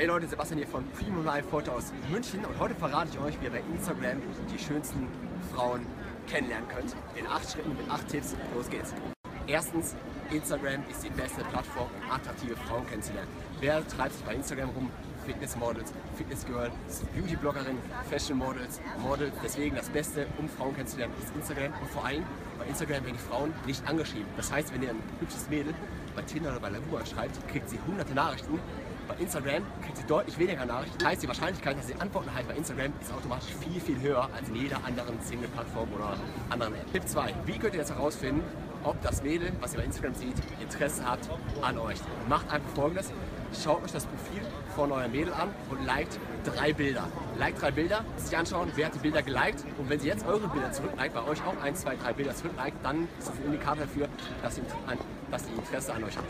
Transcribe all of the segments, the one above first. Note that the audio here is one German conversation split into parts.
Hey Leute, Sebastian hier von Premium Live heute aus München und heute verrate ich euch, wie ihr bei Instagram die schönsten Frauen kennenlernen könnt. In acht Schritten mit acht Tipps. Los geht's. Erstens, Instagram ist die beste Plattform, um attraktive Frauen kennenzulernen. Wer treibt sich bei Instagram rum? Fitnessmodels, Fitnessgirl, Beautybloggerin, Fashion Models. Deswegen das Beste, um Frauen kennenzulernen, ist Instagram. Und vor allem bei Instagram werden die Frauen nicht angeschrieben. Das heißt, wenn ihr ein hübsches Mädel bei Tinder oder bei Lavua schreibt, kriegt sie hunderte Nachrichten. Bei Instagram kriegt sie deutlich weniger Nachrichten. Das heißt, die Wahrscheinlichkeit, dass sie Antworten erhalten bei Instagram ist automatisch viel, viel höher als in jeder anderen Single-Plattform oder anderen App. Tipp 2. Wie könnt ihr jetzt herausfinden, ob das Mädel, was ihr bei Instagram seht, Interesse hat an euch? Macht einfach folgendes. Schaut euch das Profil von eurem Mädel an und liked drei Bilder. Liked drei Bilder, sich anschauen, wer hat die Bilder geliked und wenn sie jetzt eure Bilder zurückliked, bei euch auch ein, zwei, drei Bilder zurückliked, dann ist das ein Indikator dafür, dass sie, dass sie Interesse an euch hat.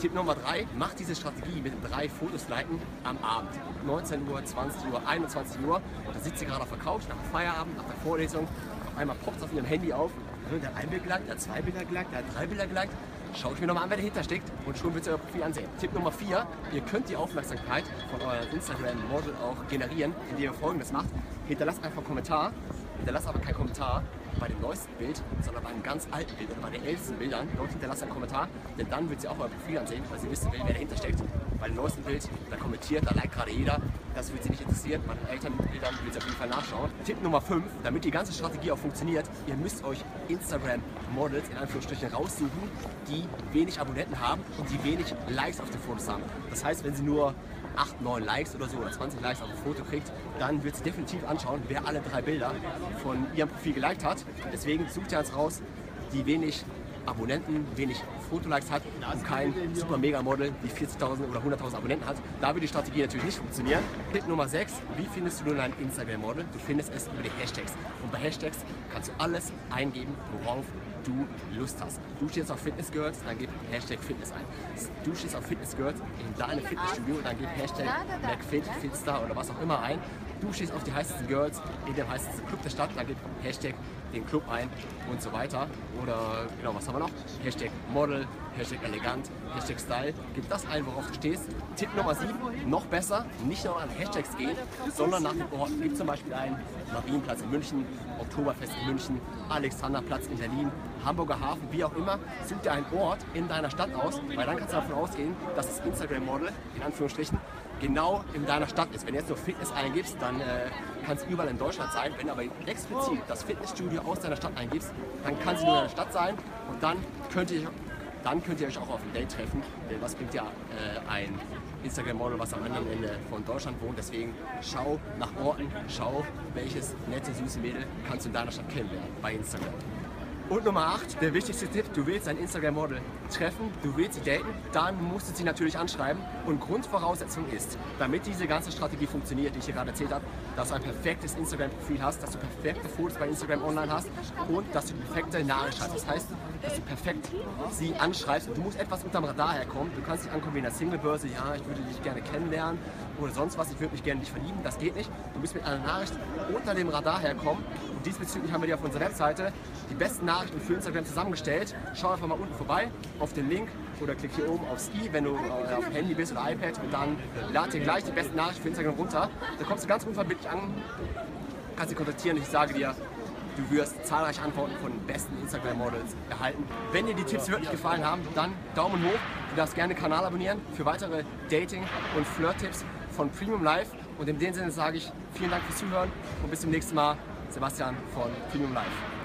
Tipp Nummer 3, macht diese Strategie mit drei Fotos liken am Abend. 19 Uhr, 20 Uhr, 21 Uhr. Und da sitzt sie gerade auf der Couch nach dem Feierabend, nach der Vorlesung. Einmal poppt es auf ihrem Handy auf. Der ein Bild geliked, der zwei Bilder geliked, der drei Bilder geliked. Schaue ich mir nochmal an, wer dahinter steckt und schon wird ihr euer Profil ansehen. Tipp Nummer 4, ihr könnt die Aufmerksamkeit von eurem Instagram-Model auch generieren, indem ihr folgendes macht. Hinterlasst einfach einen Kommentar, hinterlasst aber keinen Kommentar bei dem neuesten Bild, sondern bei einem ganz alten Bild oder bei den ältesten Bildern. Dort hinterlasst einen Kommentar, denn dann wird sie auch euer Profil ansehen, weil sie wissen will, wer dahinter steckt. Bei dem neuesten Bild, da kommentiert, da liked gerade jeder. Das wird sie nicht interessieren. Bei den älteren Bildern wird sie auf jeden Fall nachschauen. Tipp Nummer 5, damit die ganze Strategie auch funktioniert, ihr müsst euch Instagram-Models in Anführungsstrichen raussuchen, die wenig Abonnenten haben und die wenig Likes auf den Fotos haben. Das heißt, wenn sie nur 8, 9 Likes oder so oder 20 Likes auf ein Foto kriegt, dann wird sie definitiv anschauen, wer alle drei Bilder von ihrem Profil geliked hat. Deswegen sucht ihr eins raus, die wenig Abonnenten, wenig Fotolikes hat und kein super mega Model, die 40.000 oder 100.000 Abonnenten hat. Da wird die Strategie natürlich nicht funktionieren. Tipp Nummer 6, wie findest du nun ein Instagram-Model? Du findest es über die Hashtags. Und bei Hashtags kannst du alles eingeben, worauf du Lust hast. Du stehst auf Fitness Girls, dann gib Hashtag Fitness ein. Du stehst auf Fitness Girls in deinem Fitnessstudio, dann gib Hashtag McFit, Fitstar oder was auch immer ein. Du stehst auf die heißesten Girls in dem heißesten Club der Stadt, dann gib Hashtag den Club ein und so weiter. Oder genau, was haben wir noch? Hashtag Model, Hashtag elegant, Hashtag Style. Gib das ein, worauf du stehst. Tipp Nummer 7, noch besser, nicht nur an Hashtags gehen, sondern nach dem Ort. Gib zum Beispiel einen Marienplatz in München, Oktoberfest in München, Alexanderplatz in Berlin, Hamburger Hafen, wie auch immer. Such dir einen Ort in deiner Stadt aus, weil dann kannst du davon ausgehen, dass das Instagram-Model, in Anführungsstrichen, genau in deiner Stadt ist. Wenn du jetzt nur Fitness eingibst, dann äh, kann es überall in Deutschland sein. Wenn du aber explizit das Fitnessstudio aus deiner Stadt eingibst, dann kann sie nur in deiner Stadt sein und dann könnt ihr, dann könnt ihr euch auch auf ein Date treffen. Denn was bringt ja äh, ein Instagram-Model, was am anderen Ende von Deutschland wohnt. Deswegen schau nach Orten, schau, welches nette, süße Mädel kannst du in deiner Stadt kennenlernen bei Instagram. Und Nummer 8, der wichtigste Tipp, du willst ein Instagram-Model treffen, du willst sie daten, dann musst du sie natürlich anschreiben. Und Grundvoraussetzung ist, damit diese ganze Strategie funktioniert, die ich hier gerade erzählt habe, dass du ein perfektes Instagram-Profil hast, dass du perfekte Fotos bei Instagram online hast und dass du die perfekte Nachricht hast. Das heißt, dass du perfekt sie anschreibst du musst etwas unterm Radar herkommen. Du kannst nicht ankommen wie in der Single-Börse, ja, ich würde dich gerne kennenlernen oder sonst was, ich würde mich gerne dich verlieben, das geht nicht. Du musst mit einer Nachricht unter dem Radar herkommen und diesbezüglich haben wir dir auf unserer Webseite die besten Nachrichten für Instagram zusammengestellt. Schau einfach mal unten vorbei auf den Link oder klick hier oben aufs i, wenn du äh, auf Handy bist oder iPad und dann lad dir gleich die besten Nachrichten für Instagram runter. Da kommst du ganz unverbindlich an, kannst sie kontaktieren und ich sage dir, du wirst zahlreiche Antworten von den besten Instagram-Models erhalten. Wenn dir die Tipps wirklich gefallen haben, dann Daumen hoch. Du darfst gerne den Kanal abonnieren für weitere Dating- und Flirt-Tipps von Premium Live. Und in dem Sinne sage ich vielen Dank fürs Zuhören und bis zum nächsten Mal. Sebastian von Premium Live.